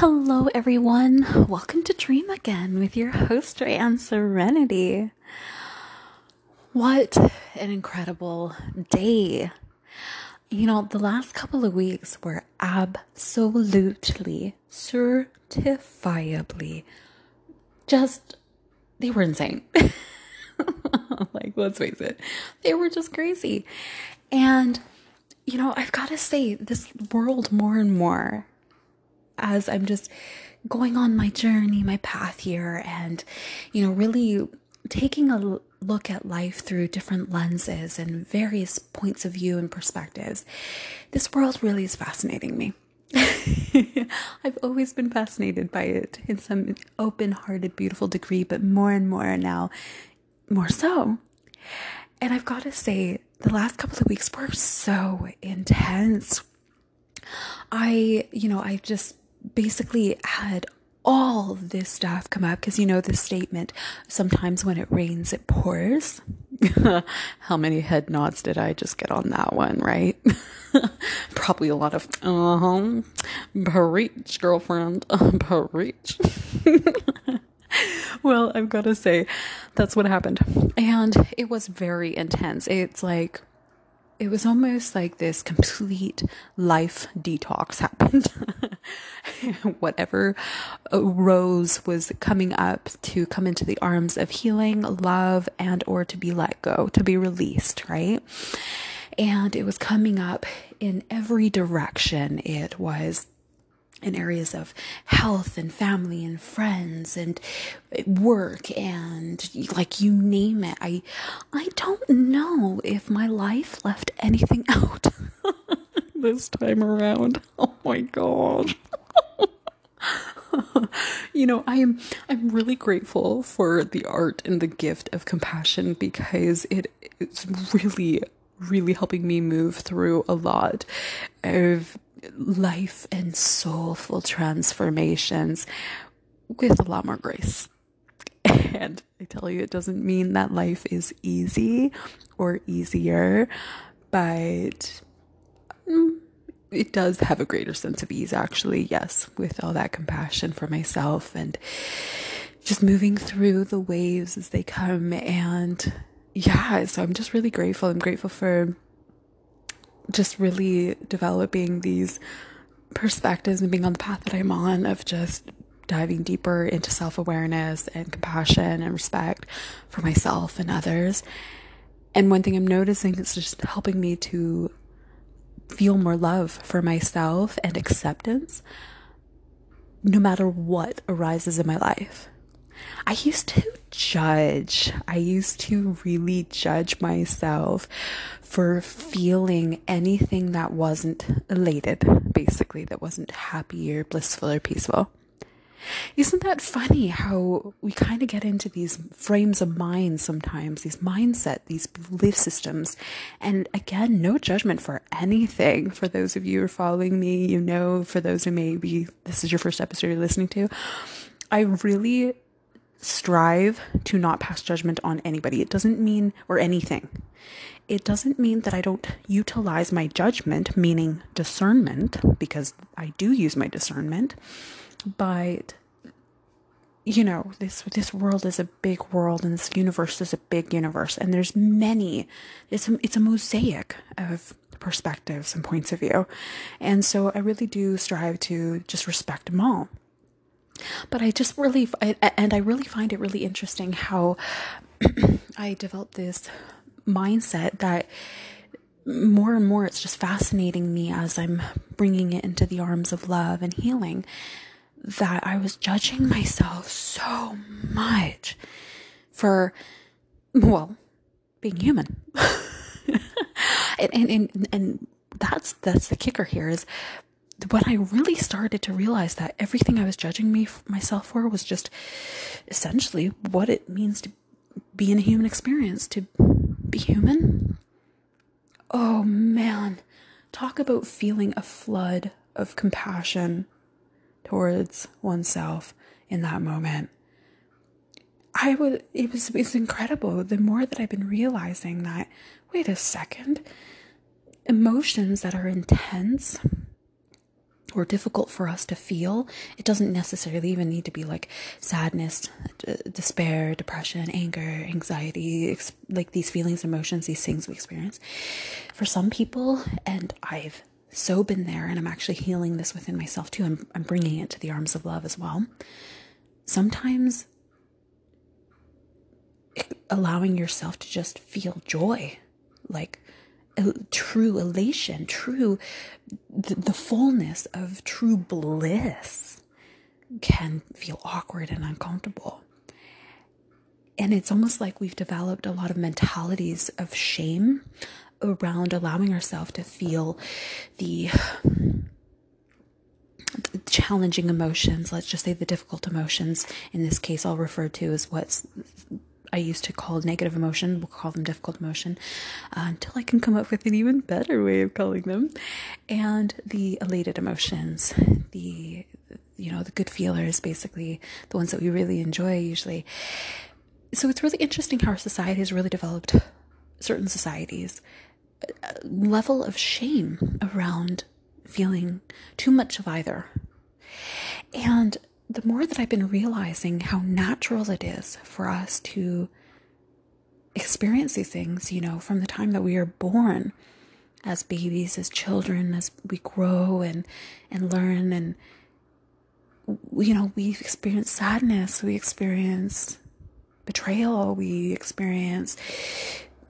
Hello, everyone. Welcome to Dream Again with your host, Anne Serenity. What an incredible day! You know, the last couple of weeks were absolutely, certifiably just, they were insane. like, let's face it, they were just crazy. And, you know, I've got to say, this world more and more as I'm just going on my journey, my path here, and, you know, really taking a look at life through different lenses and various points of view and perspectives, this world really is fascinating me. I've always been fascinated by it in some open hearted, beautiful degree, but more and more now, more so. And I've got to say, the last couple of weeks were so intense. I, you know, I've just basically had all this stuff come up because you know the statement sometimes when it rains it pours. How many head nods did i just get on that one right? Probably a lot of uh-huh. Preach girlfriend. Preach. Well i've got to say that's what happened. And it was very intense. It's like it was almost like this complete life detox happened. Whatever uh, rose was coming up to come into the arms of healing, love, and or to be let go, to be released, right? And it was coming up in every direction. It was in areas of health and family and friends and work and like you name it. I i don't know if my life left anything out this time around. Oh my god you know i am i'm really grateful for the art and the gift of compassion because it it's really really helping me move through a lot of life and soulful transformations with a lot more grace. And I tell you, it doesn't mean that life is easy or easier, but mm, it does have a greater sense of ease, actually. Yes, with all that compassion for myself and just moving through the waves as they come. And yeah, so I'm just really grateful. I'm grateful for just really developing these perspectives and being on the path that I'm on of just diving deeper into self awareness and compassion and respect for myself and others. And one thing I'm noticing is just helping me to feel more love for myself and acceptance no matter what arises in my life. I used to judge. I used to really judge myself for feeling anything that wasn't elated, basically, that wasn't happy or blissful or peaceful. Isn't that funny how we kind of get into these frames of mind sometimes, these mindset, these belief systems? And again, no judgment for anything. For those of you who are following me, you know, for those who maybe this is your first episode you're listening to, I really strive to not pass judgment on anybody. It doesn't mean, or anything. It doesn't mean that I don't utilize my judgment, meaning discernment, because I do use my discernment, but you know this this world is a big world and this universe is a big universe and there's many it's a, it's a mosaic of perspectives and points of view and so i really do strive to just respect them all but I just really, I, and I really find it really interesting how I developed this mindset that more and more it's just fascinating me as I'm bringing it into the arms of love and healing that I was judging myself so much for, well, being human. and, and, and, and that's, that's the kicker here is when I really started to realize that everything I was judging me myself for was just essentially what it means to be in a human experience, to be human. Oh man, talk about feeling a flood of compassion towards oneself in that moment. I would it was it was incredible the more that I've been realizing that wait a second emotions that are intense or difficult for us to feel. It doesn't necessarily even need to be like sadness, despair, depression, anger, anxiety, like these feelings, emotions, these things we experience. For some people, and I've so been there, and I'm actually healing this within myself too. I'm, I'm bringing it to the arms of love as well. Sometimes allowing yourself to just feel joy, like true elation, true, the, the fullness of true bliss can feel awkward and uncomfortable. And it's almost like we've developed a lot of mentalities of shame around allowing ourselves to feel the challenging emotions, let's just say the difficult emotions. In this case, I'll refer to as what's I used to call negative emotion, we'll call them difficult emotion, uh, until I can come up with an even better way of calling them. And the elated emotions, the you know, the good feelers, basically the ones that we really enjoy usually. So it's really interesting how our society has really developed certain societies a level of shame around feeling too much of either. And the more that I've been realizing how natural it is for us to experience these things, you know, from the time that we are born as babies, as children, as we grow and and learn and you know, we experience sadness, we experience betrayal, we experience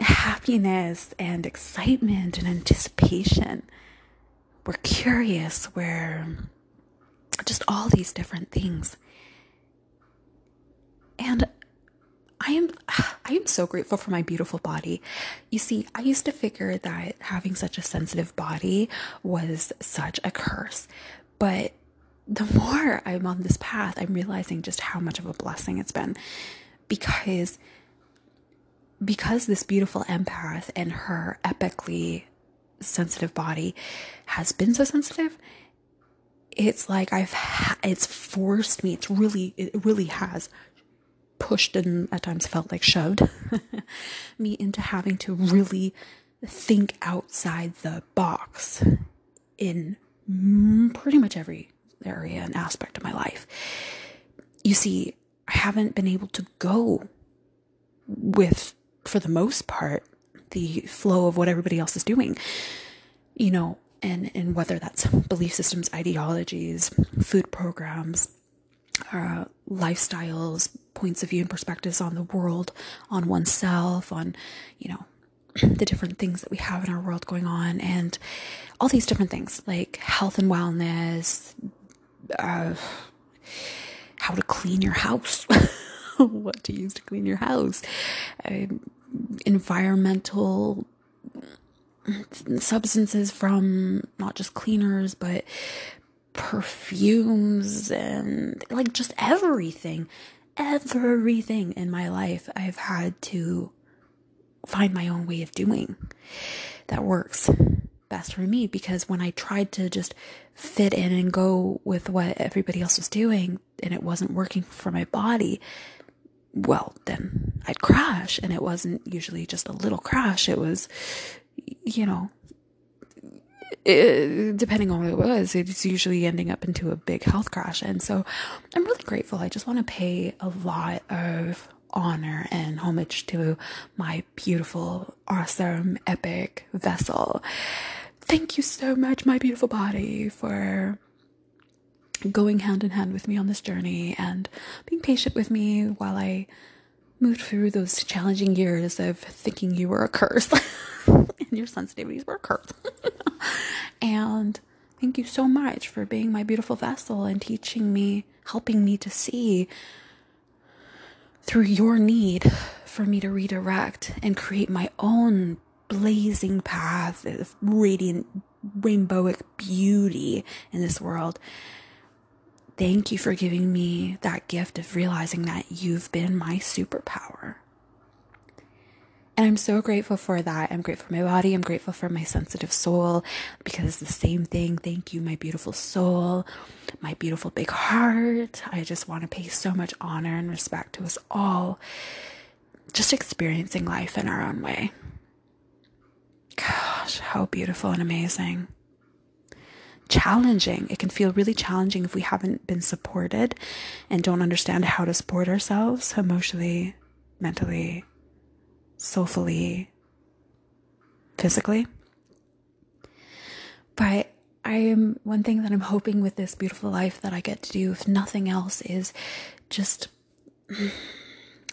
happiness and excitement and anticipation. We're curious, we're just all these different things. And I am I am so grateful for my beautiful body. You see, I used to figure that having such a sensitive body was such a curse. But the more I'm on this path, I'm realizing just how much of a blessing it's been because because this beautiful empath and her epically sensitive body has been so sensitive it's like I've ha- it's forced me. It's really it really has pushed and at times felt like shoved me into having to really think outside the box in pretty much every area and aspect of my life. You see, I haven't been able to go with, for the most part, the flow of what everybody else is doing. You know, and and whether that's belief systems, ideologies, food programs, uh, lifestyles, points of view and perspectives on the world, on oneself, on you know the different things that we have in our world going on, and all these different things like health and wellness, uh, how to clean your house, what to use to clean your house, uh, environmental substances from not just cleaners, but perfumes and like just everything. Everything in my life I've had to find my own way of doing that works best for me because when I tried to just fit in and go with what everybody else was doing and it wasn't working for my body, well, then I'd crash. And it wasn't usually just a little crash, it was you know, it, depending on what it was, it's usually ending up into a big health crash. And so I'm really grateful. I just want to pay a lot of honor and homage to my beautiful, awesome, epic vessel. Thank you so much, my beautiful body, for going hand in hand with me on this journey and being patient with me while I moved through those challenging years of thinking you were a curse. and your sensitivities were cursed. and thank you so much for being my beautiful vessel and teaching me, helping me to see through your need for me to redirect and create my own blazing path of radiant, rainbowic beauty in this world. Thank you for giving me that gift of realizing that you've been my superpower. And I'm so grateful for that. I'm grateful for my body. I'm grateful for my sensitive soul because it's the same thing. Thank you, my beautiful soul, my beautiful big heart. I just want to pay so much honor and respect to us all, just experiencing life in our own way. Gosh, how beautiful and amazing. Challenging. It can feel really challenging if we haven't been supported and don't understand how to support ourselves emotionally, mentally, soulfully, physically. But I am one thing that I'm hoping with this beautiful life that I get to do, if nothing else, is just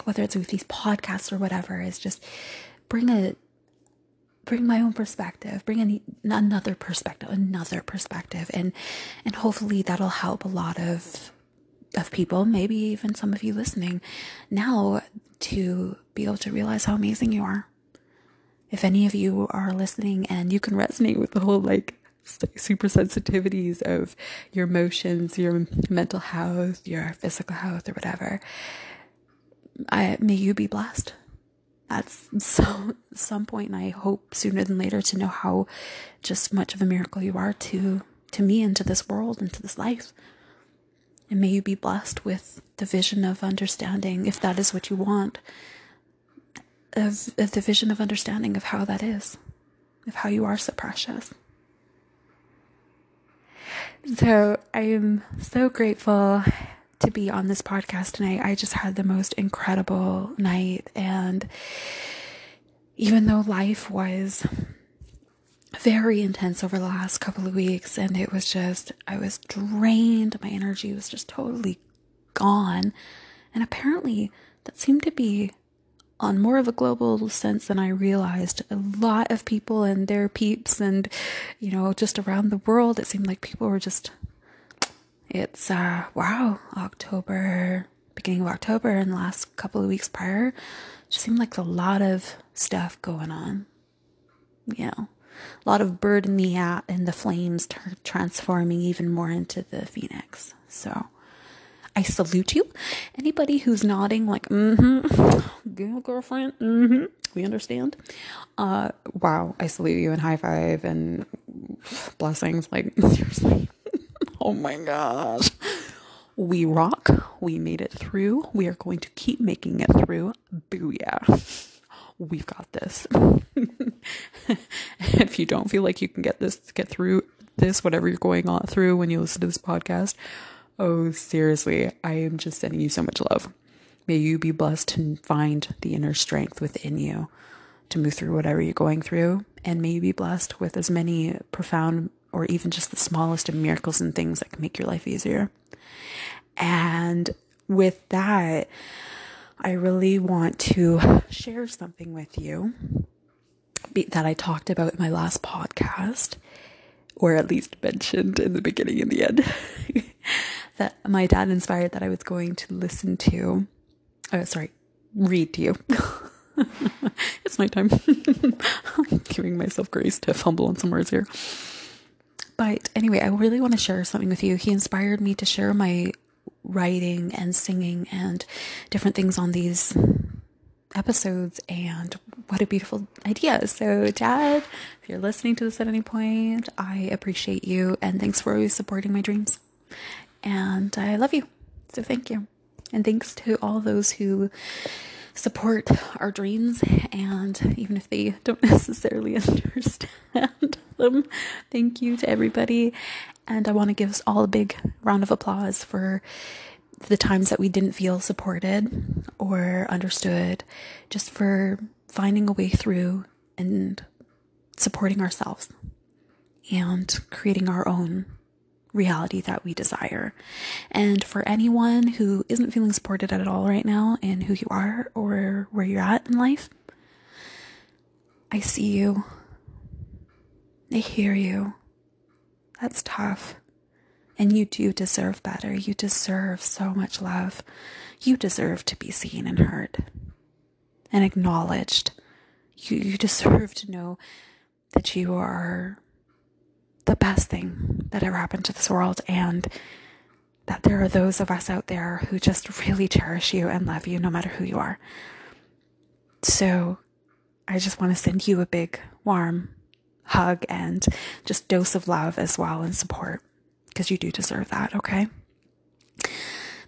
whether it's with these podcasts or whatever, is just bring a bring my own perspective, bring any, another perspective, another perspective, and and hopefully that'll help a lot of of people, maybe even some of you listening now, to be able to realize how amazing you are. If any of you are listening and you can resonate with the whole like super sensitivities of your emotions, your mental health, your physical health, or whatever, I, may you be blessed at some some point and I hope sooner than later to know how just much of a miracle you are to to me and to this world and to this life. And may you be blessed with the vision of understanding, if that is what you want, of, of the vision of understanding of how that is, of how you are so precious. So I am so grateful to be on this podcast tonight. I just had the most incredible night. And even though life was very intense over the last couple of weeks, and it was just, I was drained, my energy was just totally gone. And apparently, that seemed to be on more of a global sense than I realized. A lot of people and their peeps, and you know, just around the world, it seemed like people were just it's, uh, wow, October, beginning of October, and the last couple of weeks prior, just seemed like a lot of stuff going on. You know, a lot of bird in the at and the flames t- transforming even more into the phoenix. So, I salute you. Anybody who's nodding, like, mm-hmm, girl, girlfriend, mm-hmm, we understand. Uh, wow, I salute you and high five and blessings. Like, seriously. Oh my gosh. We rock. We made it through. We are going to keep making it through. Booyah. We've got this. if you don't feel like you can get this, get through this, whatever you're going on through when you listen to this podcast, oh, seriously, I am just sending you so much love. May you be blessed to find the inner strength within you to move through whatever you're going through. And may you be blessed with as many profound or even just the smallest of miracles and things that can make your life easier. And with that, I really want to share something with you that I talked about in my last podcast, or at least mentioned in the beginning and the end, that my dad inspired that I was going to listen to. Oh, sorry, read to you. it's my time. I'm giving myself grace to fumble on some words here. But anyway, I really want to share something with you. He inspired me to share my writing and singing and different things on these episodes and what a beautiful idea. So, Dad, if you're listening to this at any point, I appreciate you and thanks for always supporting my dreams. And I love you. So, thank you. And thanks to all those who support our dreams and even if they don't necessarily understand them. Thank you to everybody. And I want to give us all a big round of applause for the times that we didn't feel supported or understood, just for finding a way through and supporting ourselves and creating our own reality that we desire. And for anyone who isn't feeling supported at all right now in who you are or where you're at in life, I see you. I hear you. That's tough. And you do deserve better. You deserve so much love. You deserve to be seen and heard and acknowledged. You, you deserve to know that you are the best thing that ever happened to this world and that there are those of us out there who just really cherish you and love you no matter who you are. So I just want to send you a big, warm hug and just dose of love as well and support because you do deserve that, okay?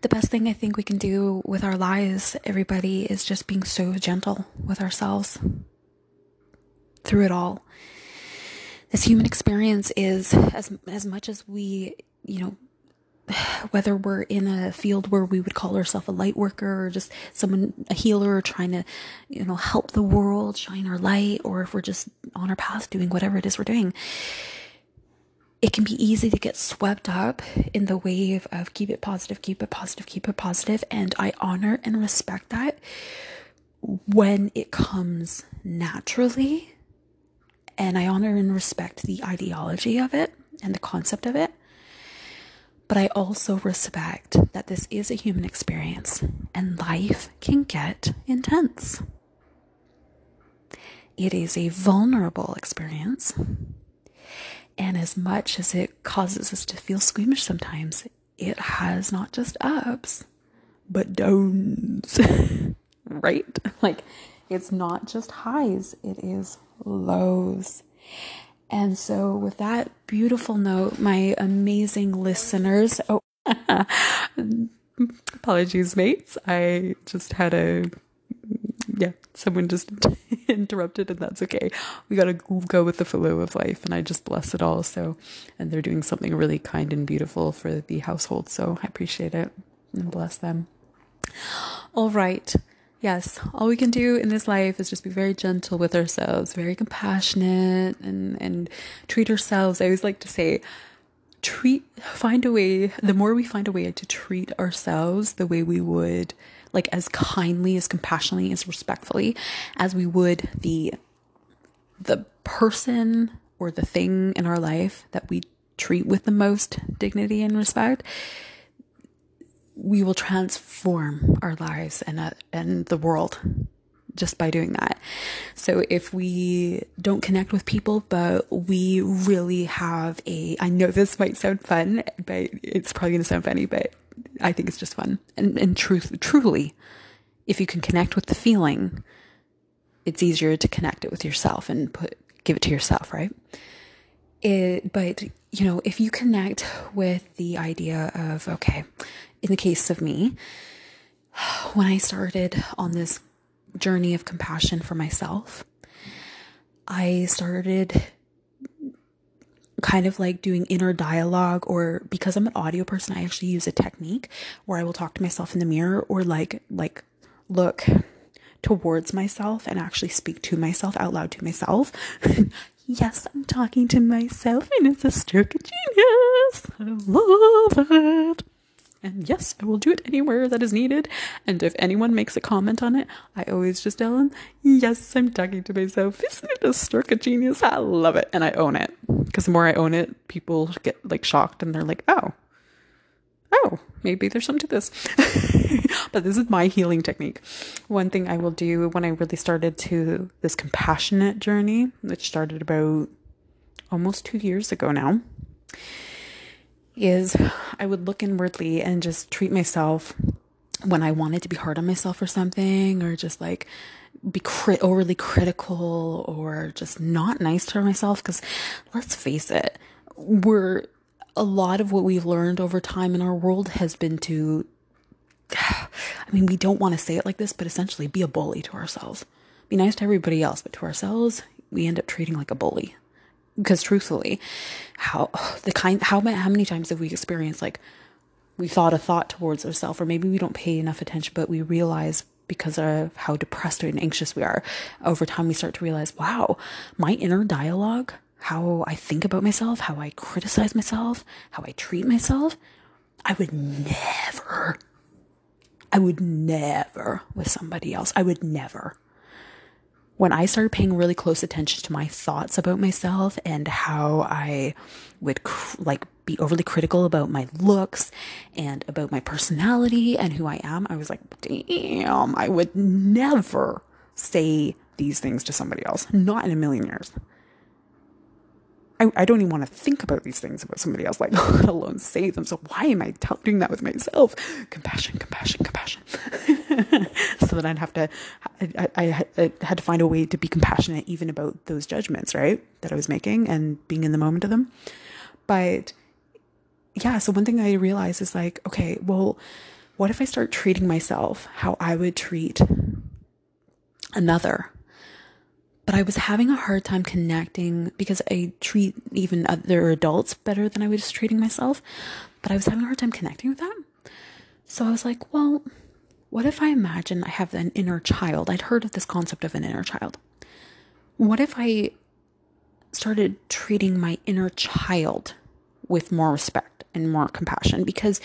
The best thing I think we can do with our lives, everybody, is just being so gentle with ourselves through it all this human experience is as as much as we, you know, whether we're in a field where we would call ourselves a light worker or just someone a healer trying to you know help the world shine our light or if we're just on our path doing whatever it is we're doing it can be easy to get swept up in the wave of keep it positive keep it positive keep it positive. And i honor and respect that when it comes naturally and i honor and respect the ideology of it and the concept of it but I also respect that this is a human experience and life can get intense. It is a vulnerable experience. And as much as it causes us to feel squeamish sometimes, it has not just ups, but downs, right? Like it's not just highs, it is lows. And so, with that beautiful note, my amazing listeners, oh, apologies, mates. I just had a, yeah, someone just interrupted, and that's okay. We gotta go with the flow of life, and I just bless it all. So, and they're doing something really kind and beautiful for the household. So, I appreciate it and bless them. All right yes, all we can do in this life is just be very gentle with ourselves, very compassionate and and treat ourselves. I always like to say treat find a way the more we find a way to treat ourselves the way we would like as kindly as compassionately as respectfully as we would the the person or the thing in our life that we treat with the most dignity and respect we will transform our lives and uh, and the world just by doing that. So if we don't connect with people, but we really have a, I know this might sound fun, but it's probably going to sound funny, but I think it's just fun. And, and truth, truly, if you can connect with the feeling, it's easier to connect it with yourself and put, give it to yourself, right? It, but you know, if you connect with the idea of, okay, in the case of me, when I started on this journey of compassion for myself, I started kind of like doing inner dialogue or because I'm an audio person I actually use a technique where I will talk to myself in the mirror or like like look towards myself and actually speak to myself out loud to myself yes, I'm talking to myself and it's a stroke of genius. I love it. And yes, I will do it anywhere that is needed. And if anyone makes a comment on it, I always just tell them, yes, I'm talking to myself. Isn't it a stroke of genius? I love it. And I own it. Because the more I own it, people get like shocked and they're like, oh, oh, maybe there's some to this. but this is my healing technique. One thing I will do when I really started to this compassionate journey, which started about almost two years ago now, is I would look inwardly and just treat myself when I wanted to be hard on myself or something, or just like be overly critical or just not nice to myself. Because let's face it, we're a lot of what we've learned over time in our world has been to, I mean, we don't want to say it like this, but essentially be a bully to ourselves. Be nice to everybody else, but to ourselves, we end up treating like a bully. Because truthfully, how the kind how how many times have we experienced like we thought a thought towards ourselves, or maybe we don't pay enough attention, but we realize because of how depressed and anxious we are, over time we start to realize, wow, my inner dialogue how I think about myself, how I criticize myself, how I treat myself, I would never, I would never with somebody else. I would never. When I started paying really close attention to my thoughts about myself and how I would cr- like be overly critical about my looks and about my personality and who I am, I was like, damn, I would never say these things to somebody else. Not in a million years. I, I don't even want to think about these things about somebody else, like let alone say them. So why am I t- doing that with myself? Compassion, compassion, compassion. so that I'd have to, I, I, I had to find a way to be compassionate even about those judgments, right? That I was making and being in the moment of them. But yeah, so one thing I realized is like, okay, well, what if I start treating myself how I would treat another? But I was having a hard time connecting because I treat even other adults better than I was treating myself. But I was having a hard time connecting with them. So I was like, well, what if I imagine I have an inner child? I'd heard of this concept of an inner child. What if I started treating my inner child with more respect and more compassion? Because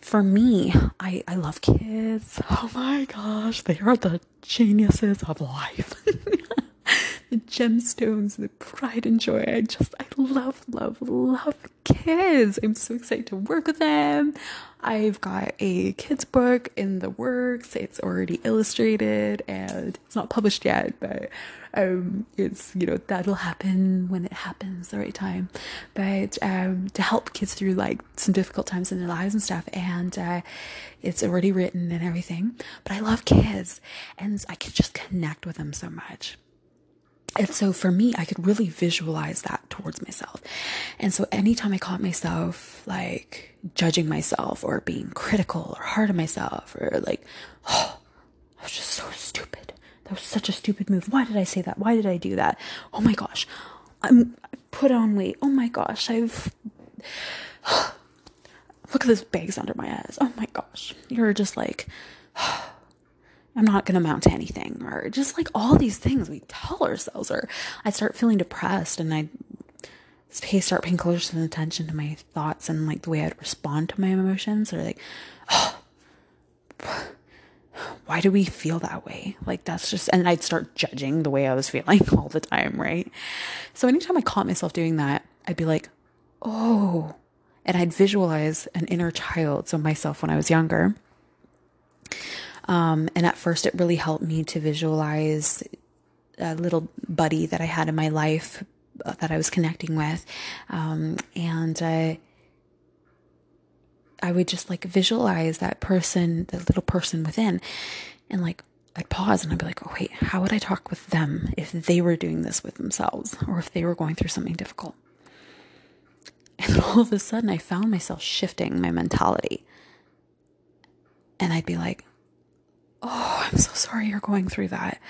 for me, I, I love kids. Oh my gosh, they are the geniuses of life. the gemstones, the pride and joy. I just, I love, love, love kids. I'm so excited to work with them. I've got a kids book in the works. It's already illustrated and it's not published yet, but um, it's you know that'll happen when it happens the right time. But um, to help kids through like some difficult times in their lives and stuff, and uh, it's already written and everything. But I love kids, and I can just connect with them so much. And so for me, I could really visualize that towards myself. And so anytime I caught myself like judging myself or being critical or hard on myself or like, oh, I was just so stupid. That was such a stupid move. Why did I say that? Why did I do that? Oh my gosh. I'm put on weight. Oh my gosh. I've look at those bags under my eyes. Oh my gosh. You're just like oh I'm not going to amount to anything, or just like all these things we tell ourselves, or I start feeling depressed and I start paying closer attention to my thoughts and like the way I'd respond to my emotions, or like, oh, why do we feel that way? Like that's just, and I'd start judging the way I was feeling all the time, right? So anytime I caught myself doing that, I'd be like, oh, and I'd visualize an inner child, so myself when I was younger um, and at first, it really helped me to visualize a little buddy that I had in my life uh, that I was connecting with. Um, and uh, I would just like visualize that person, the little person within, and like I'd pause and I'd be like, oh, wait, how would I talk with them if they were doing this with themselves or if they were going through something difficult? And all of a sudden, I found myself shifting my mentality. And I'd be like, Oh, I'm so sorry you're going through that.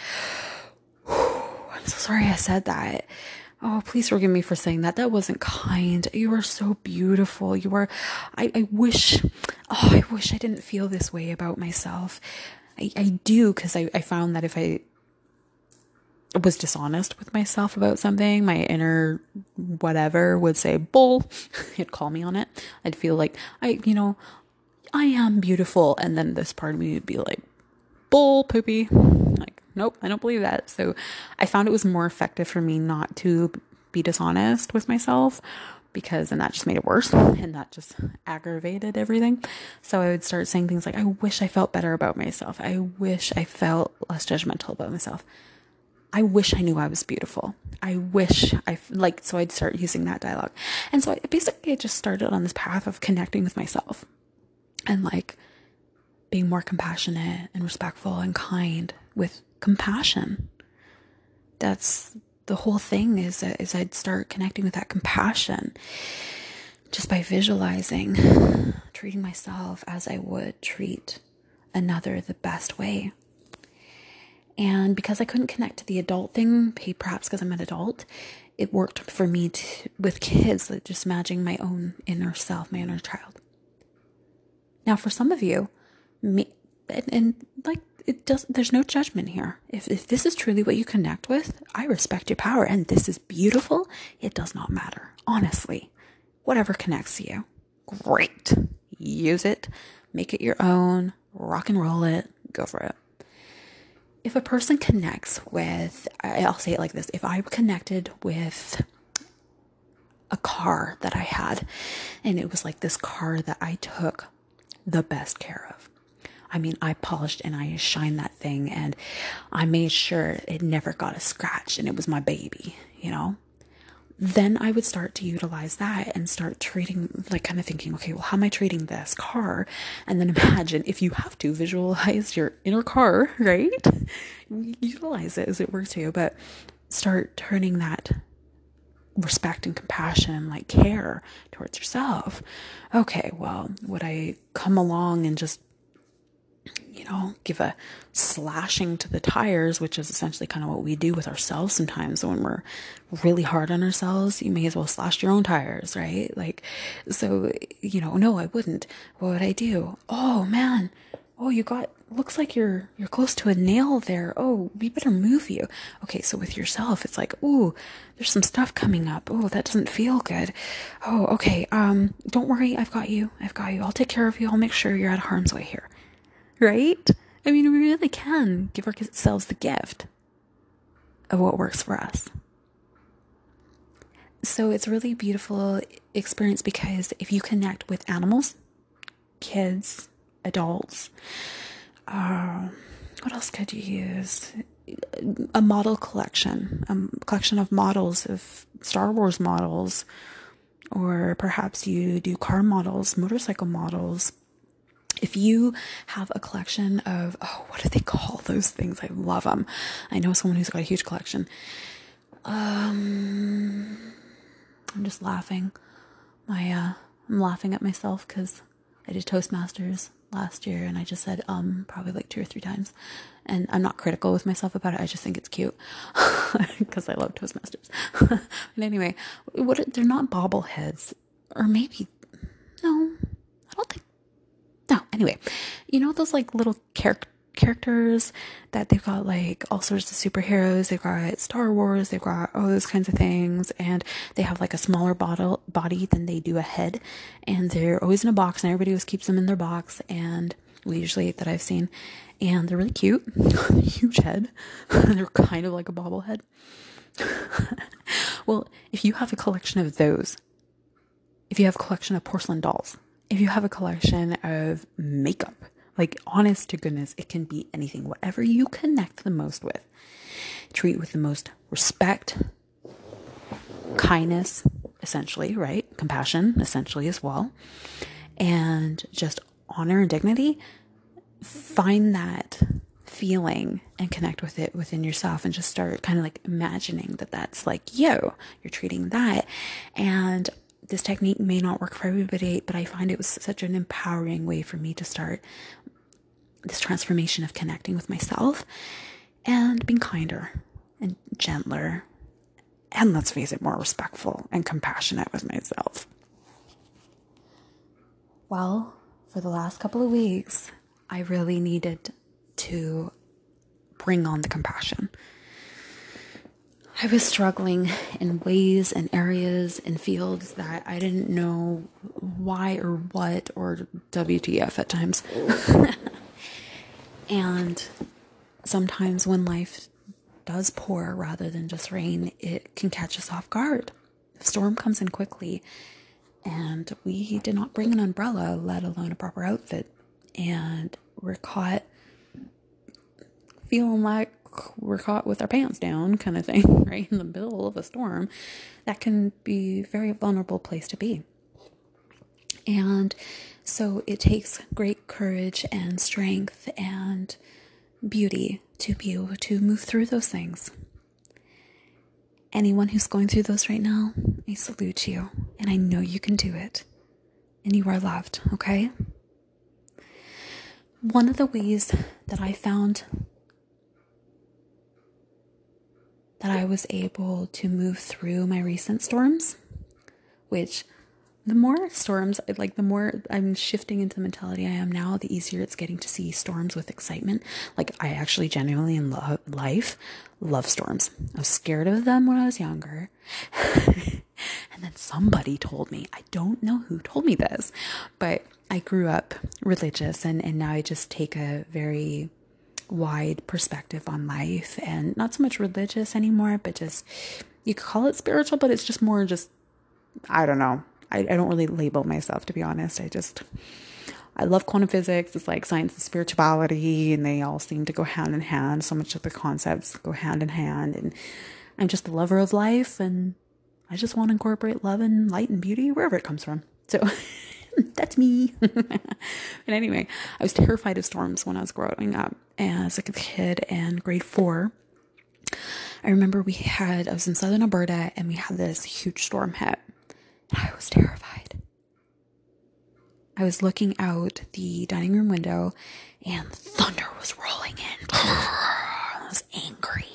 I'm so sorry I said that. Oh, please forgive me for saying that. That wasn't kind. You are so beautiful. You are, I, I wish, oh, I wish I didn't feel this way about myself. I, I do because I, I found that if I was dishonest with myself about something, my inner whatever would say, bull. It'd call me on it. I'd feel like I, you know, I am beautiful. And then this part of me would be like, bull poopy. Like, nope, I don't believe that. So I found it was more effective for me not to be dishonest with myself because and that just made it worse and that just aggravated everything. So I would start saying things like, I wish I felt better about myself. I wish I felt less judgmental about myself. I wish I knew I was beautiful. I wish I like so I'd start using that dialogue. And so I basically I just started on this path of connecting with myself and like being more compassionate and respectful and kind with compassion. That's the whole thing is is I'd start connecting with that compassion just by visualizing treating myself as I would treat another the best way. And because I couldn't connect to the adult thing, perhaps because I'm an adult, it worked for me to, with kids, like just imagining my own inner self, my inner child. Now, for some of you, me and, and like it does there's no judgment here. If, if this is truly what you connect with i respect your power and this is beautiful it does not matter. Honestly whatever connects you great. Use it. Make it your own. Rock and roll it. Go for it. If a person connects with i'll say it like this. If i connected with a car that i had and it was like this car that i took the best care of I mean, I polished and I shined that thing and I made sure it never got a scratch and it was my baby, you know? Then I would start to utilize that and start treating, like, kind of thinking, okay, well, how am I treating this car? And then imagine if you have to visualize your inner car, right? Utilize it as it works for you, but start turning that respect and compassion and like care towards yourself. Okay, well, would I come along and just you know, give a slashing to the tires, which is essentially kind of what we do with ourselves sometimes when we're really hard on ourselves. You may as well slash your own tires, right? Like, so, you know, no, I wouldn't. What would I do? Oh man, oh, you got, looks like you're, you're close to a nail there. Oh, we better move you. Okay. So with yourself, it's like, ooh, there's some stuff coming up. Oh, that doesn't feel good. Oh, okay. Um, don't worry. I've got you. I've got you. I'll take care of you. I'll make sure you're out of harm's way here right? I mean, we really can give ourselves the gift of what works for us. So it's really beautiful experience because if you connect with animals, kids, adults, uh, what else could you use? A model collection, a collection of models of Star Wars models, or perhaps you do car models, motorcycle models, if you have a collection of, oh, what do they call those things? I love them. I know someone who's got a huge collection. Um, I'm just laughing. My, uh, I'm laughing at myself because I did Toastmasters last year and I just said, um, probably like two or three times. And I'm not critical with myself about it. I just think it's cute because I love Toastmasters. but anyway, what, they're not bobbleheads or maybe, no, I don't think anyway, you know those like little char- characters that they've got like all sorts of superheroes. They've got Star Wars. They've got all those kinds of things, and they have like a smaller bottle body than they do a head, and they're always in a box, and everybody always keeps them in their box. And usually that I've seen, and they're really cute, huge head. they're kind of like a bobblehead. well, if you have a collection of those, if you have a collection of porcelain dolls, if you have a collection of makeup, like honest to goodness, it can be anything, whatever you connect the most with. Treat with the most respect, kindness, essentially, right? Compassion, essentially, as well. And just honor and dignity. Find that feeling and connect with it within yourself and just start kind of like imagining that that's like you. You're treating that. And this technique may not work for everybody, but I find it was such an empowering way for me to start this transformation of connecting with myself and being kinder and gentler and let's face it, more respectful and compassionate with myself. Well, for the last couple of weeks, I really needed to bring on the compassion. I was struggling in ways and areas and fields that I didn't know why or what or WTF at times. and sometimes when life does pour rather than just rain, it can catch us off guard. The storm comes in quickly, and we did not bring an umbrella, let alone a proper outfit. And we're caught feeling like we're caught with our pants down kind of thing, right? In the middle of a storm, that can be a very vulnerable place to be. And so it takes great courage and strength and beauty to be able to move through those things. Anyone who's going through those right now, I salute you. And I know you can do it. And you are loved, okay? One of the ways that I found that I was able to move through my recent storms, which the more storms, like the more I'm shifting into the mentality I am now, the easier it's getting to see storms with excitement. Like I actually genuinely in life love storms. I was scared of them when I was younger. and then somebody told me, I don't know who told me this, but I grew up religious and, and now I just take a very wide perspective on life and not so much religious anymore, but just you could call it spiritual, but it's just more just, I don't know. I, I don't really label myself, to be honest. I just, I love quantum physics. It's like science and spirituality, and they all seem to go hand in hand. So much of the concepts go hand in hand. And I'm just a lover of life, and I just want to incorporate love and light and beauty wherever it comes from. So that's me. and anyway, I was terrified of storms when I was growing up as a kid and grade four. I remember we had, I was in southern Alberta and we had this huge storm hit. And I was terrified. I was looking out the dining room window and thunder was rolling in. I was angry.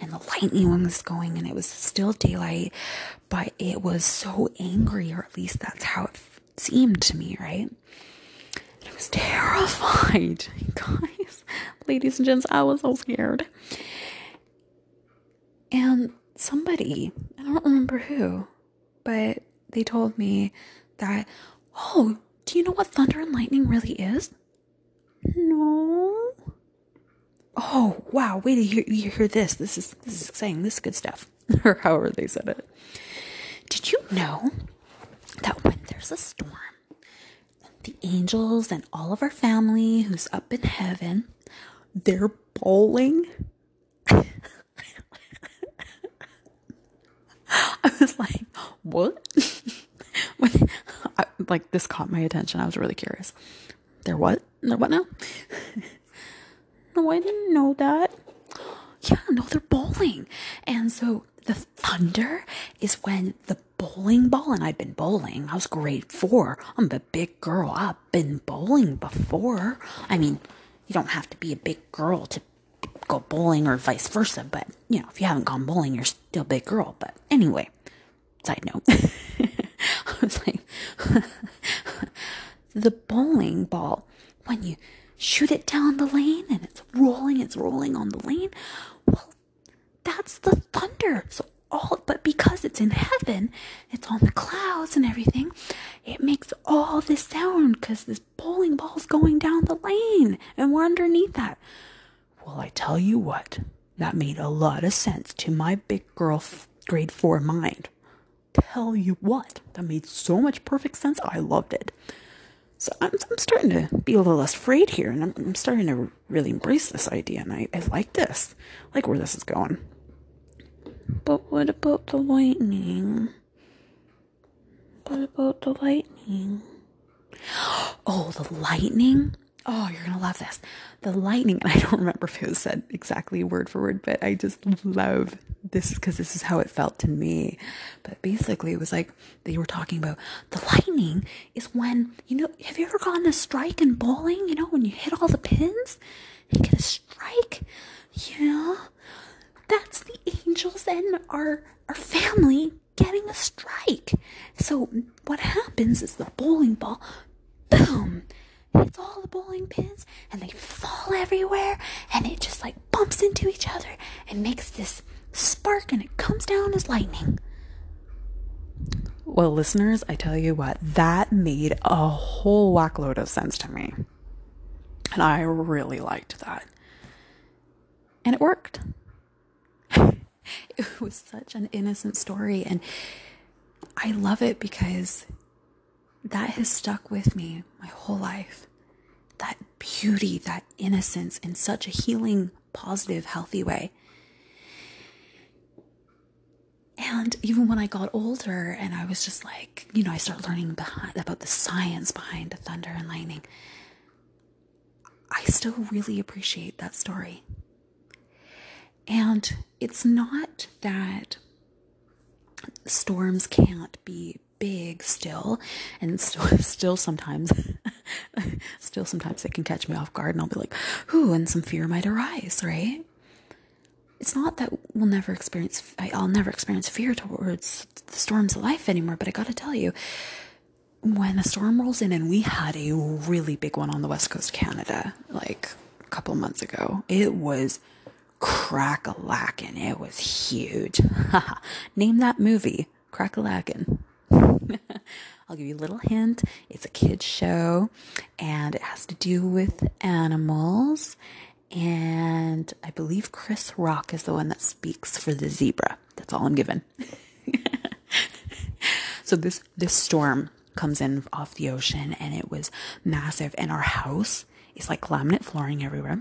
And the lightning was going and it was still daylight, but it was so angry, or at least that's how it seemed to me, right? And I was terrified. Guys, ladies and gents, I was so scared. And somebody, I don't remember who, but they told me that, oh, do you know what thunder and lightning really is? No. Oh, wow. Wait hear, you hear this. This is, this is exciting. This is good stuff. or however they said it. Did you know that when there's a storm, the angels and all of our family who's up in heaven, they're bowling? I was like, what? I, like this caught my attention. I was really curious. They're what? They're what now? no, I didn't know that. Yeah, no, they're bowling. And so the thunder is when the bowling ball, and I've been bowling. I was grade four. I'm a big girl. I've been bowling before. I mean, you don't have to be a big girl to go bowling or vice versa, but you know, if you haven't gone bowling, you're still a big girl. But anyway, side note. I was like, the bowling ball, when you shoot it down the lane and it's rolling, it's rolling on the lane, well, that's the thunder. So all, but because it's in heaven, it's on the clouds and everything, it makes all this sound because this bowling ball's going down the lane and we're underneath that. Well, I tell you what, that made a lot of sense to my big girl f- grade four mind tell you what, that made so much perfect sense. I loved it. So I'm, I'm starting to be a little less afraid here, and I'm, I'm starting to really embrace this idea, and I, I like this. I like where this is going. But what about the lightning? What about the lightning? Oh, the lightning? Oh, you're gonna love this. The lightning, and I don't remember if it was said exactly word for word, but I just love this because this is how it felt to me. But basically, it was like they were talking about the lightning is when, you know, have you ever gotten a strike in bowling? You know, when you hit all the pins and get a strike? Yeah. That's the angels and our, our family getting a strike. So what happens is the bowling ball, boom, hits all the bowling pins and they fall everywhere and it just like bumps into each other and makes this spark and it comes down as lightning. Well, listeners, I tell you what, that made a whole whackload of sense to me. And I really liked that. And it worked. it was such an innocent story. And I love it because that has stuck with me my whole life. That beauty, that innocence in such a healing, positive, healthy way. And even when I got older and I was just like, you know, I started learning behind, about the science behind the thunder and lightning, I still really appreciate that story. And it's not that storms can't be big still and still still sometimes still sometimes they can catch me off guard and I'll be like, "Ooh," and some fear might arise, right? It's not that we'll never experience I'll never experience fear towards the storms of life anymore, but I got to tell you when a storm rolls in and we had a really big one on the west coast of Canada like a couple months ago. It was crack a lackin'. It was huge. Name that movie, crack a lackin'. I'll give you a little hint. It's a kid's show and it has to do with animals. And I believe Chris Rock is the one that speaks for the zebra. That's all I'm given. so this this storm comes in off the ocean and it was massive and our house is like laminate flooring everywhere.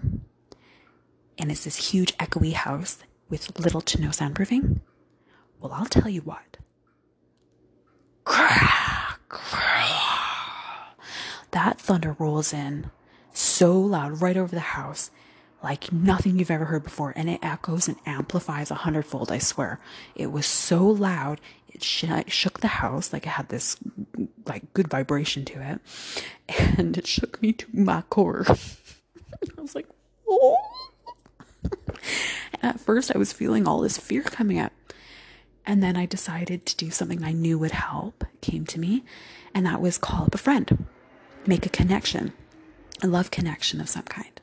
And it's this huge echoey house with little to no soundproofing. Well, I'll tell you what that thunder rolls in so loud right over the house, like nothing you've ever heard before, and it echoes and amplifies a hundredfold, I swear. It was so loud, it shook the house like it had this like good vibration to it and it shook me to my core i was like oh at first i was feeling all this fear coming up and then i decided to do something i knew would help came to me and that was call up a friend make a connection a love connection of some kind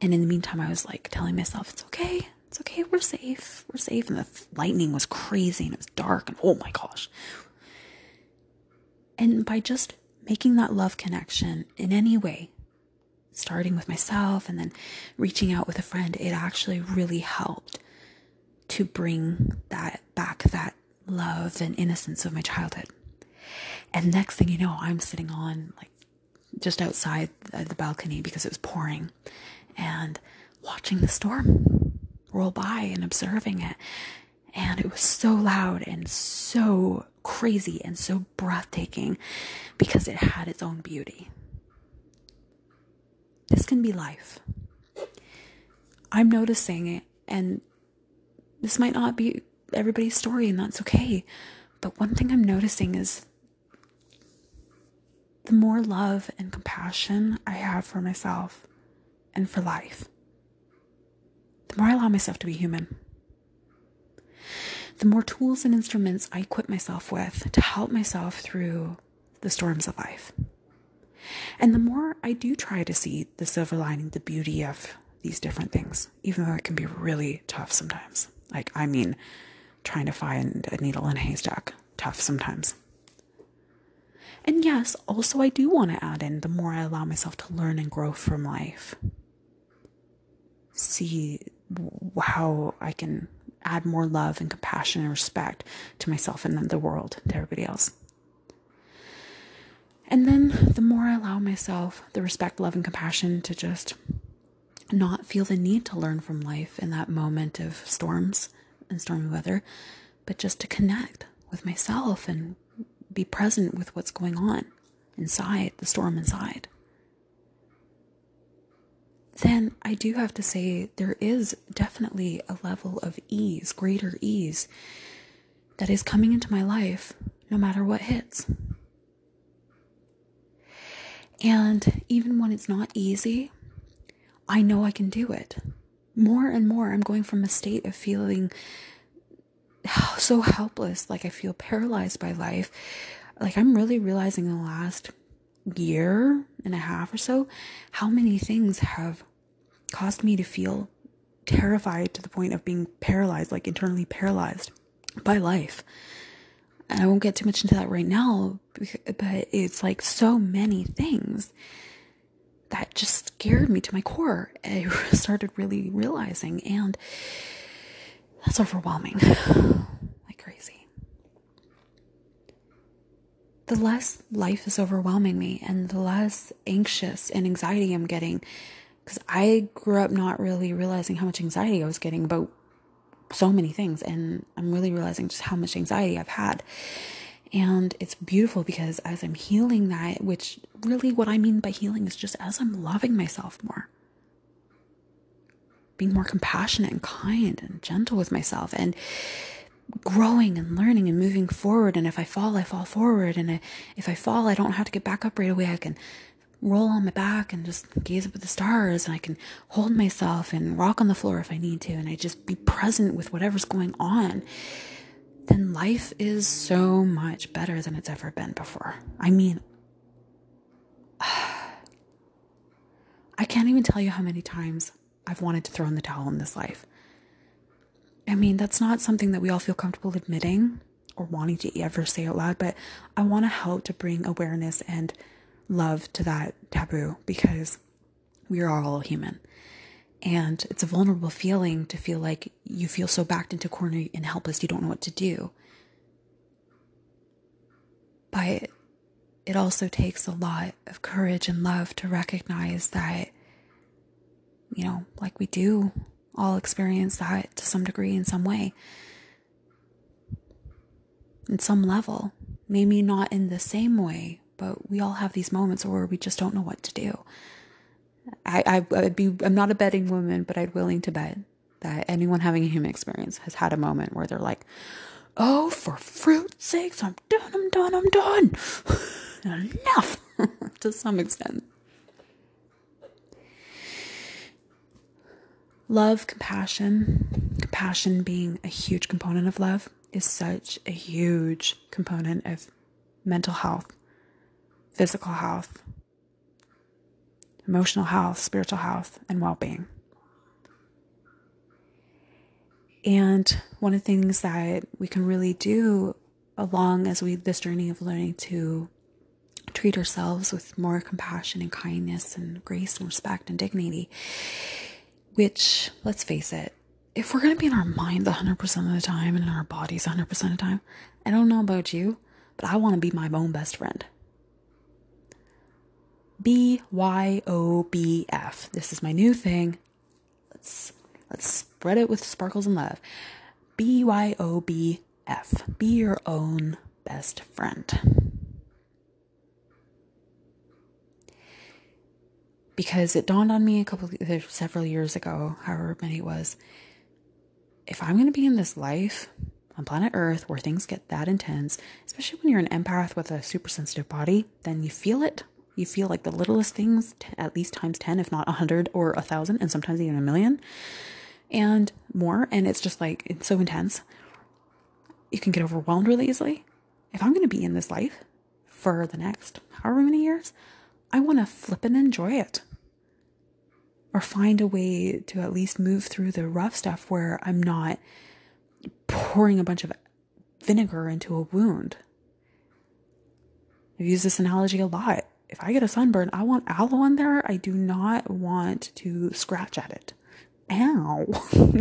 and in the meantime i was like telling myself it's okay it's okay, we're safe. We're safe. And the lightning was crazy and it was dark and oh my gosh. And by just making that love connection in any way, starting with myself and then reaching out with a friend, it actually really helped to bring that back, that love and innocence of my childhood. And next thing you know, I'm sitting on like just outside the balcony because it was pouring and watching the storm roll by and observing it. And it was so loud and so crazy and so breathtaking because it had its own beauty. This can be life. I'm noticing it, and this might not be everybody's story, and that's okay. But one thing I'm noticing is the more love and compassion I have for myself and for life, the more I allow myself to be human. The more tools and instruments I equip myself with to help myself through the storms of life. And the more I do try to see the silver lining, the beauty of these different things, even though it can be really tough sometimes. Like, I mean, trying to find a needle in a haystack, tough sometimes. And yes, also, I do want to add in the more I allow myself to learn and grow from life, see how I can add more love and compassion and respect to myself and then the world, to everybody else. And then the more I allow myself the respect, love, and compassion to just not feel the need to learn from life in that moment of storms and stormy weather, but just to connect with myself and be present with what's going on inside, the storm inside then I do have to say there is definitely a level of ease, greater ease, that is coming into my life no matter what hits. And even when it's not easy, I know I can do it. More and more, I'm going from a state of feeling so helpless, like I feel paralyzed by life. Like I'm really realizing in the last year and a half or so how many things have caused me to feel terrified to the point of being paralyzed, like internally paralyzed by life. I won't get too much into that right now, but it's like so many things that just scared me to my core. I started really realizing, and that's overwhelming like crazy. The less life is overwhelming me, and the less anxious and anxiety I'm getting, because I grew up not really realizing how much anxiety I was getting about so many things. And I'm really realizing just how much anxiety I've had. And it's beautiful because as I'm healing that, which really what I mean by healing is just as I'm loving myself more, being more compassionate and kind and gentle with myself, and growing and learning and moving forward. And if I fall, I fall forward. And if I fall, I don't have to get back up right away. I can roll on my back and just gaze up at the stars and I can hold myself and rock on the floor if I need to and I just be present with whatever's going on, then life is so much better than it's ever been before. I mean, I can't even tell you how many times I've wanted to throw in the towel in this life. I mean, that's not something that we all feel comfortable admitting or wanting to ever say out loud, but I want to help to bring awareness and love to that taboo because we are all human. And it's a vulnerable feeling to feel like you feel so backed into a corner and helpless, you don't know what to do. But it also takes a lot of courage and love to recognize that, you know, like we do all experience that to some degree in some way, in some level. Maybe not in the same way but we all have these moments where we just don't know what to do. I, I would be I'm not a betting woman, but I'd willing to bet that anyone having a human experience has had a moment where they're like, Oh, for fruit's sakes, I'm done, I'm done, I'm done. Enough to some extent. Love, compassion, compassion being a huge component of love is such a huge component of mental health, physical health, emotional health, spiritual health, and well being. And one of the things that we can really do along as we this journey of learning to treat ourselves with more compassion and kindness and grace and respect and dignity, which let's face it, if we're going to be in our minds 100% of the time and in our bodies 100% of the time, I don't know about you, but I want to be my own best friend. B Y O B F. This is my new thing. Let's let's spread it with sparkles and love. B Y O B F. Be your own best friend. Because it dawned on me a couple several years ago, however many it was, if I'm going to be in this life on planet Earth where things get that intense, especially when you're an empath with a super sensitive body, then you feel it you feel like the littlest things, t- at least times 10, if not 100 or a 1,000, and sometimes even a million and more. And it's just like, it's so intense. You can get overwhelmed really easily. If I'm going to be in this life for the next however many years, I want to flip and enjoy it. Or find a way to at least move through the rough stuff where I'm not pouring a bunch of vinegar into a wound. I've used this analogy a lot if I get a sunburn, I want aloe in there. I do not want to scratch at it. Ow.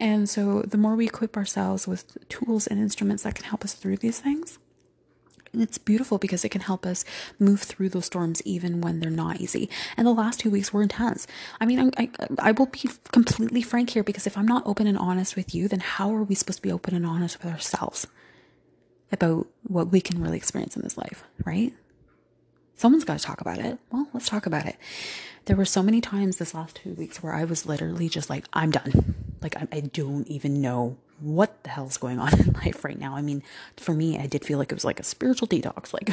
and so, the more we equip ourselves with tools and instruments that can help us through these things, it's beautiful because it can help us move through those storms even when they're not easy. And the last two weeks were intense. I mean, I, I, I will be completely frank here because if I'm not open and honest with you, then how are we supposed to be open and honest with ourselves? About what we can really experience in this life, right? Someone's got to talk about it. Well, let's talk about it. There were so many times this last two weeks where I was literally just like, I'm done. Like, I, I don't even know what the hell's going on in life right now. I mean, for me, I did feel like it was like a spiritual detox. Like,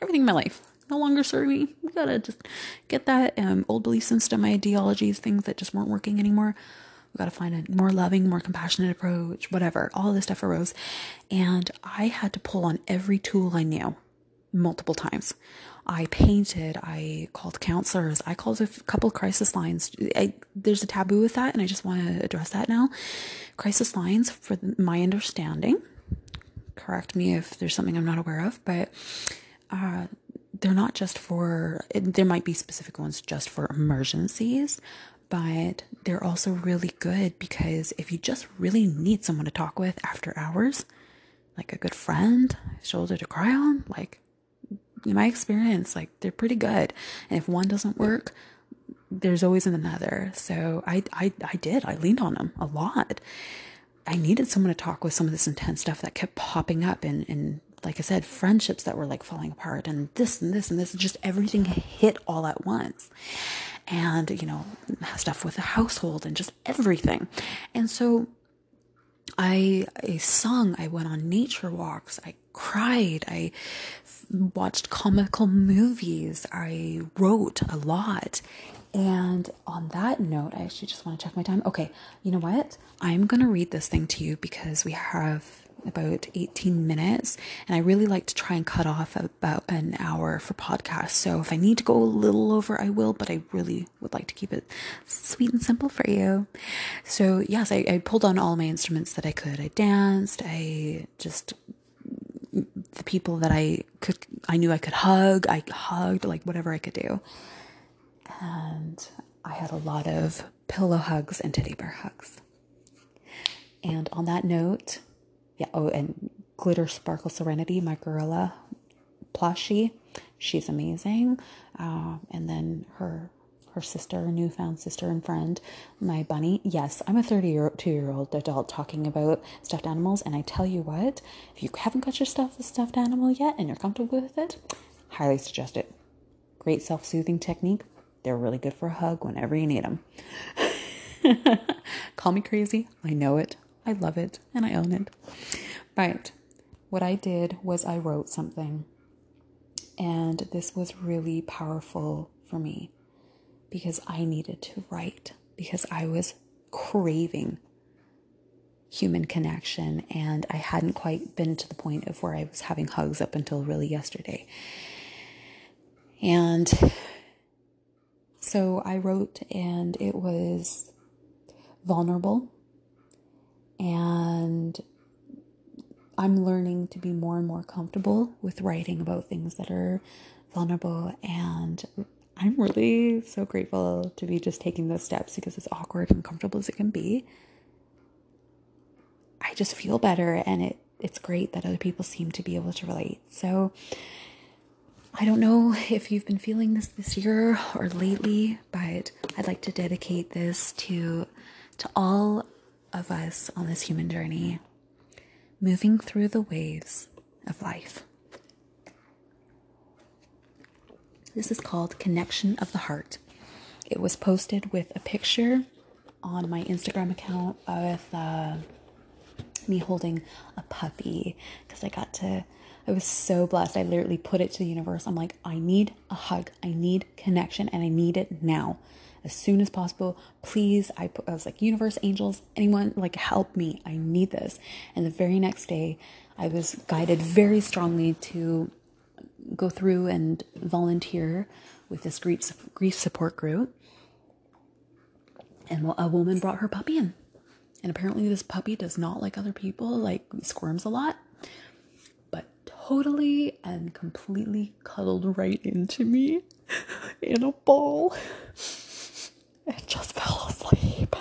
everything in my life no longer serve me. We gotta just get that um, old belief system, ideologies, things that just weren't working anymore we got to find a more loving, more compassionate approach, whatever. All this stuff arose. And I had to pull on every tool I knew multiple times. I painted, I called counselors, I called a couple crisis lines. I, there's a taboo with that, and I just want to address that now. Crisis lines, for my understanding, correct me if there's something I'm not aware of, but uh, they're not just for, there might be specific ones just for emergencies, but they're also really good because if you just really need someone to talk with after hours, like a good friend, shoulder to cry on, like in my experience, like they're pretty good. And if one doesn't work, there's always another. So I, I, I did. I leaned on them a lot. I needed someone to talk with some of this intense stuff that kept popping up and, and like I said, friendships that were like falling apart and this and this and this, just everything hit all at once and, you know, stuff with the household and just everything. And so I, I sung, I went on nature walks, I cried, I watched comical movies, I wrote a lot. And on that note, I actually just want to check my time. Okay, you know what? I'm going to read this thing to you because we have about 18 minutes and I really like to try and cut off about an hour for podcasts. So if I need to go a little over, I will, but I really would like to keep it sweet and simple for you. So yes, I, I pulled on all my instruments that I could. I danced, I just the people that I could I knew I could hug, I hugged like whatever I could do. And I had a lot of pillow hugs and teddy bear hugs. And on that note, yeah, oh, and Glitter Sparkle Serenity, my gorilla plushie. She's amazing. Uh, and then her her sister, newfound sister and friend, my bunny. Yes, I'm a 32 year old adult talking about stuffed animals, and I tell you what, if you haven't got your stuffed stuffed animal yet and you're comfortable with it, highly suggest it. Great self soothing technique. They're really good for a hug whenever you need them. Call me crazy. I know it. I love it and I own it. But what I did was I wrote something. And this was really powerful for me because I needed to write because I was craving human connection and I hadn't quite been to the point of where I was having hugs up until really yesterday. And so I wrote and it was vulnerable and I'm learning to be more and more comfortable with writing about things that are vulnerable and I'm really so grateful to be just taking those steps because as awkward and comfortable as it can be, I just feel better and it it's great that other people seem to be able to relate. So I don't know if you've been feeling this this year or lately, but I'd like to dedicate this to to all of us on this human journey moving through the waves of life. This is called Connection of the Heart. It was posted with a picture on my Instagram account with uh, me holding a puppy because I got to, I was so blessed. I literally put it to the universe. I'm like, I need a hug, I need connection, and I need it now as soon as possible. Please, I, I was like, universe, angels, anyone, like, help me. I need this. And the very next day, I was guided very strongly to go through and volunteer with this grief, grief support group. And a woman brought her puppy in. And apparently, this puppy does not like other people, like, squirms a lot but totally and completely cuddled right into me in a ball and just fell asleep.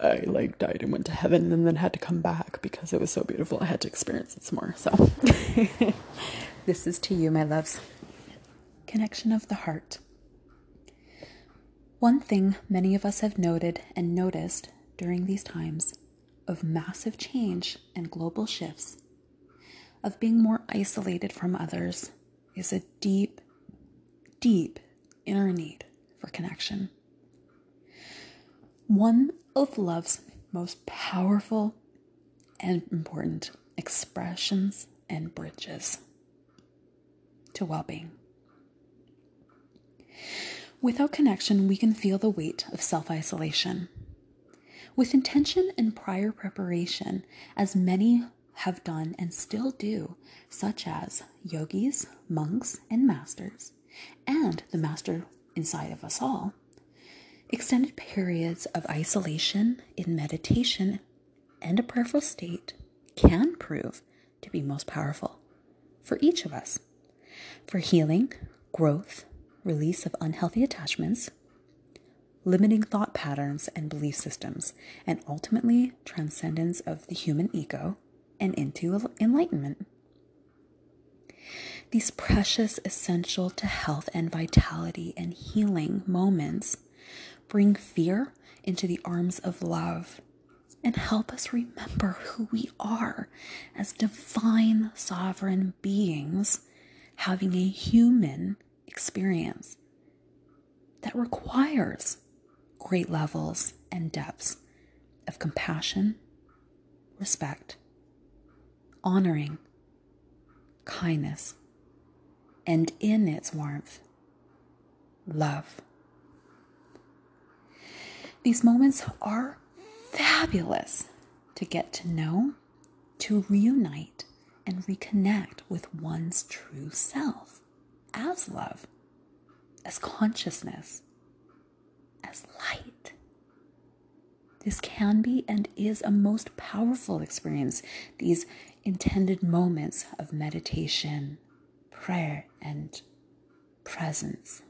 I like died and went to heaven and then had to come back because it was so beautiful. I had to experience it some more. So, this is to you, my loves. Connection of the heart. One thing many of us have noted and noticed during these times of massive change and global shifts, of being more isolated from others, is a deep, deep inner need for connection. One of love's most powerful and important expressions and bridges to well being. Without connection, we can feel the weight of self isolation. With intention and prior preparation, as many have done and still do, such as yogis, monks, and masters, and the master inside of us all, extended periods of isolation in meditation and a prayerful state can prove to be most powerful for each of us for healing, growth, release of unhealthy attachments, limiting thought patterns and belief systems, and ultimately transcendence of the human ego and into enlightenment. These precious, essential to health and vitality and healing moments. Bring fear into the arms of love and help us remember who we are as divine, sovereign beings having a human experience that requires great levels and depths of compassion, respect, honoring, kindness, and in its warmth, love. These moments are fabulous to get to know, to reunite, and reconnect with one's true self as love, as consciousness, as light. This can be and is a most powerful experience, these intended moments of meditation, prayer, and presence.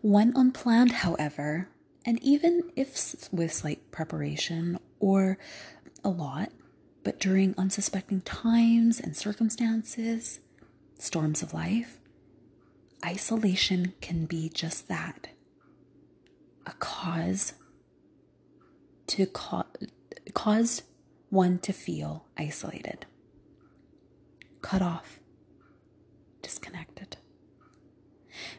When unplanned, however, and even if with slight preparation or a lot, but during unsuspecting times and circumstances, storms of life, isolation can be just that a cause to ca- cause one to feel isolated cut off, disconnected.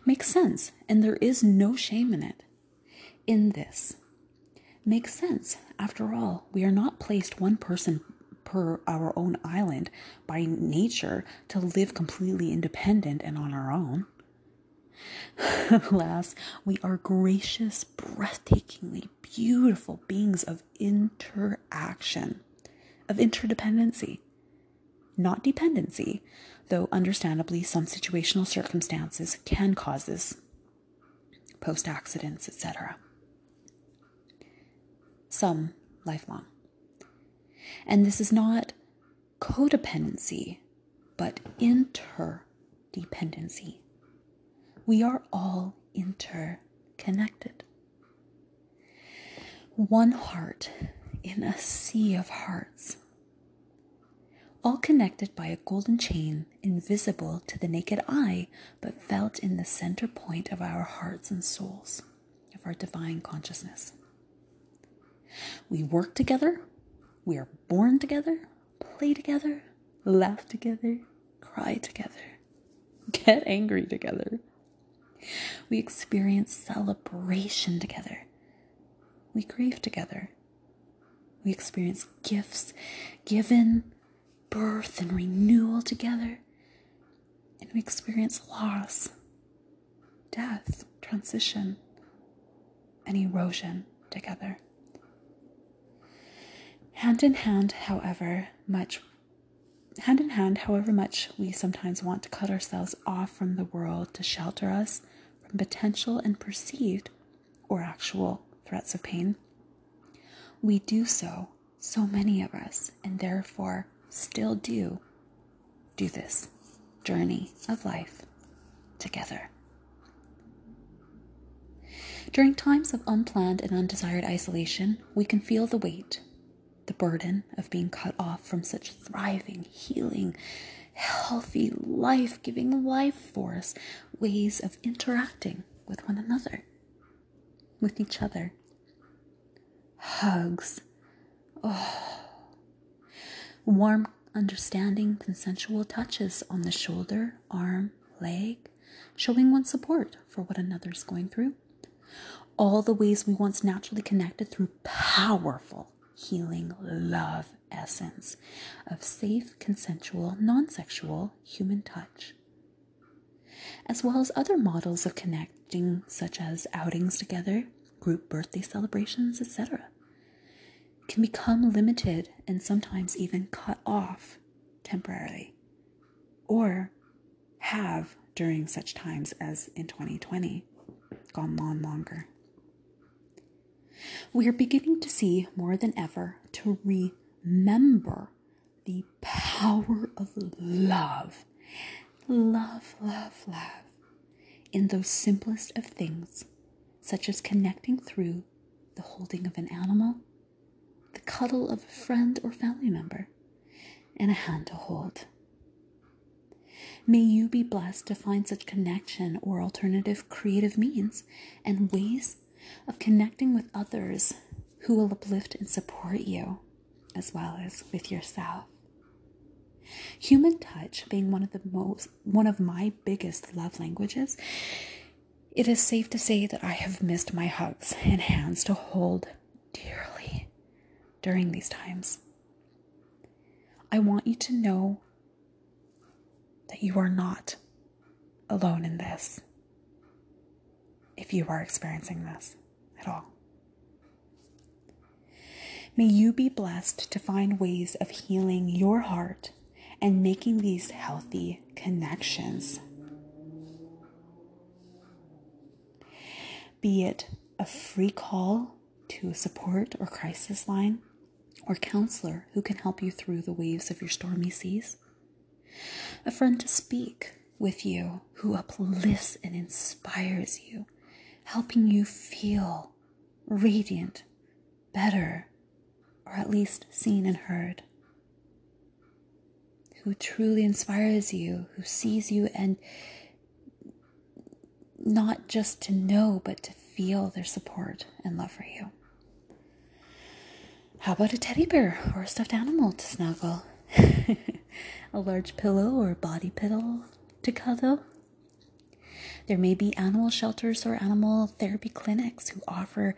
Makes sense, and there is no shame in it. in this. Makes sense. After all, we are not placed one person per our own island by nature to live completely independent and on our own. Alas, we are gracious, breathtakingly beautiful beings of interaction, of interdependency, not dependency, though understandably some situational circumstances can cause this post accidents, etc. Some lifelong. And this is not codependency, but interdependency. We are all interconnected. One heart in a sea of hearts, all connected by a golden chain invisible to the naked eye, but felt in the center point of our hearts and souls, of our divine consciousness. We work together, we are born together, play together, laugh together, cry together, get angry together. We experience celebration together. We grieve together. We experience gifts given, birth, and renewal together. And we experience loss, death, transition, and erosion together. Hand in hand, however much hand in hand, however much we sometimes want to cut ourselves off from the world to shelter us from potential and perceived or actual threats of pain, we do so, so many of us, and therefore still do do this journey of life together. During times of unplanned and undesired isolation, we can feel the weight the burden of being cut off from such thriving, healing, healthy, life giving life force ways of interacting with one another, with each other. Hugs. Oh. Warm, understanding, consensual touches on the shoulder, arm, leg, showing one support for what another's going through. All the ways we once naturally connected through powerful healing love essence of safe, consensual, non sexual human touch, as well as other models of connecting, such as outings together, group birthday celebrations, etc., can become limited and sometimes even cut off temporarily, or have during such times as in 2020 gone on longer. We are beginning to see more than ever to remember the power of love. Love, love, love. In those simplest of things, such as connecting through the holding of an animal, the cuddle of a friend or family member, and a hand to hold. May you be blessed to find such connection or alternative creative means and ways of connecting with others who will uplift and support you, as well as with yourself. Human touch being one of the most one of my biggest love languages, it is safe to say that I have missed my hugs and hands to hold dearly during these times. I want you to know that you are not alone in this if you are experiencing this at all. May you be blessed to find ways of healing your heart and making these healthy connections. Be it a free call to a support or crisis line or counselor who can help you through the waves of your stormy seas. A friend to speak with you who uplifts and inspires you helping you feel radiant, better, or at least seen and heard. Who truly inspires you, who sees you, and not just to know, but to feel their support and love for you. How about a teddy bear or a stuffed animal to snuggle? a large pillow or body pillow to cuddle? There may be animal shelters or animal therapy clinics who offer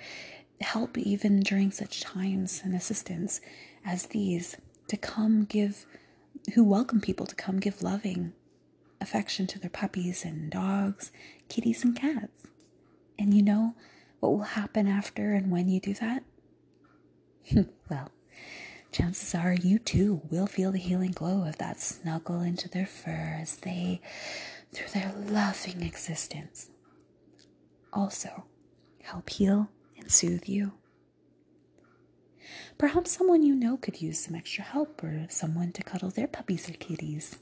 help even during such times and assistance as these to come give, who welcome people to come give loving affection to their puppies and dogs, kitties and cats. And you know what will happen after and when you do that? well, chances are you too will feel the healing glow of that snuggle into their fur as they, through their loving existence, also help heal and soothe you. Perhaps someone you know could use some extra help or someone to cuddle their puppies or kitties.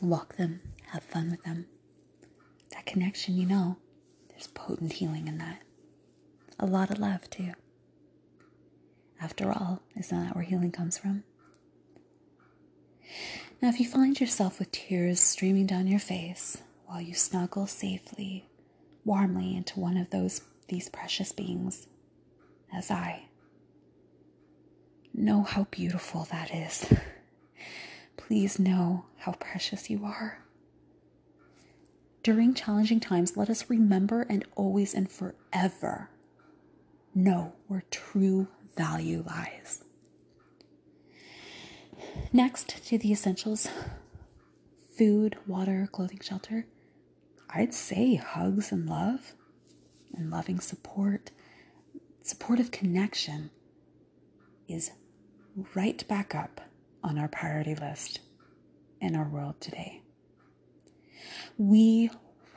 Walk them, have fun with them. That connection, you know, there's potent healing in that. A lot of love, too. After all, isn't that where healing comes from? Now, if you find yourself with tears streaming down your face while you snuggle safely, warmly into one of those these precious beings, as I, know how beautiful that is. Please know how precious you are. During challenging times, let us remember and always and forever know where true value lies. Next to the essentials food, water, clothing, shelter. I'd say hugs and love and loving support, supportive connection is right back up on our priority list in our world today. We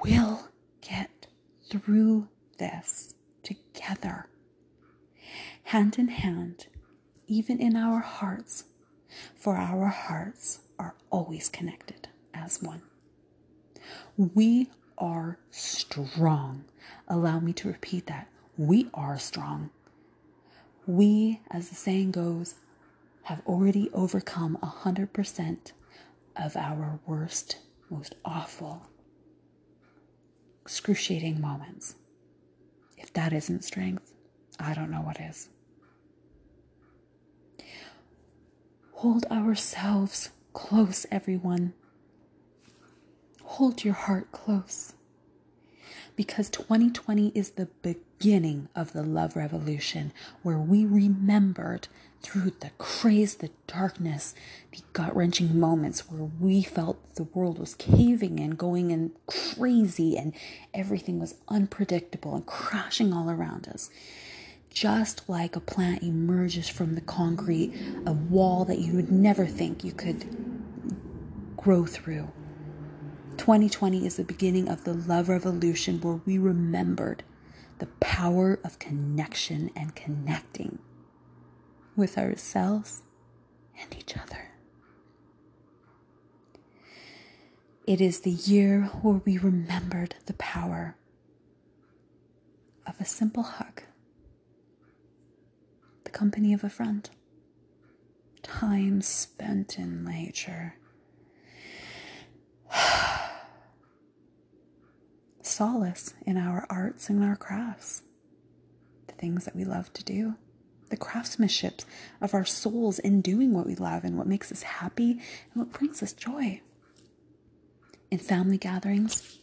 will get through this together hand in hand, even in our hearts, for our hearts are always connected as one. We are strong. Allow me to repeat that. We are strong. We, as the saying goes, have already overcome a 100% of our worst, most awful, excruciating moments. If that isn't strength, I don't know what is. Hold ourselves close, everyone. Hold your heart close. Because 2020 is the beginning of the love revolution where we remembered through the craze, the darkness, the gut wrenching moments where we felt the world was caving in, going in crazy, and everything was unpredictable and crashing all around us just like a plant emerges from the concrete, a wall that you would never think you could grow through. 2020 is the beginning of the love revolution where we remembered the power of connection and connecting with ourselves and each other. It is the year where we remembered the power of a simple hug company of a friend. Time spent in nature. Solace in our arts and our crafts. The things that we love to do. The craftsmanship of our souls in doing what we love and what makes us happy and what brings us joy. In family gatherings,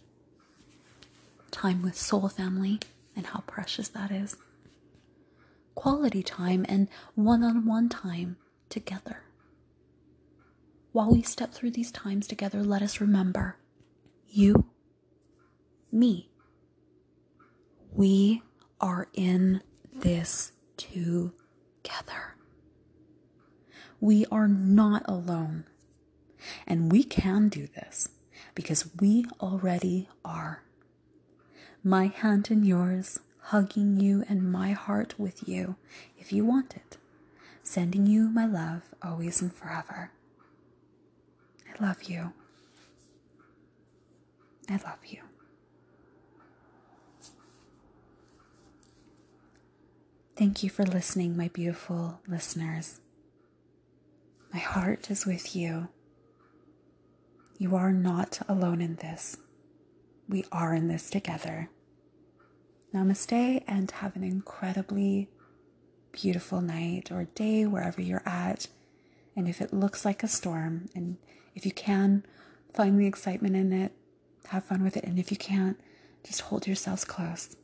time with soul family, and how precious that is quality time and one on one time together. While we step through these times together, let us remember you, me. We are in this together. We are not alone. And we can do this because we already are. My hand in yours hugging you and my heart with you if you want it, sending you my love always and forever. I love you. I love you. Thank you for listening, my beautiful listeners. My heart is with you. You are not alone in this. We are in this together. Namaste and have an incredibly beautiful night or day wherever you're at. And if it looks like a storm, and if you can find the excitement in it, have fun with it. And if you can't, just hold yourselves close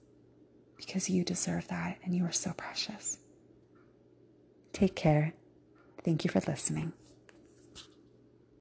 because you deserve that and you are so precious. Take care. Thank you for listening.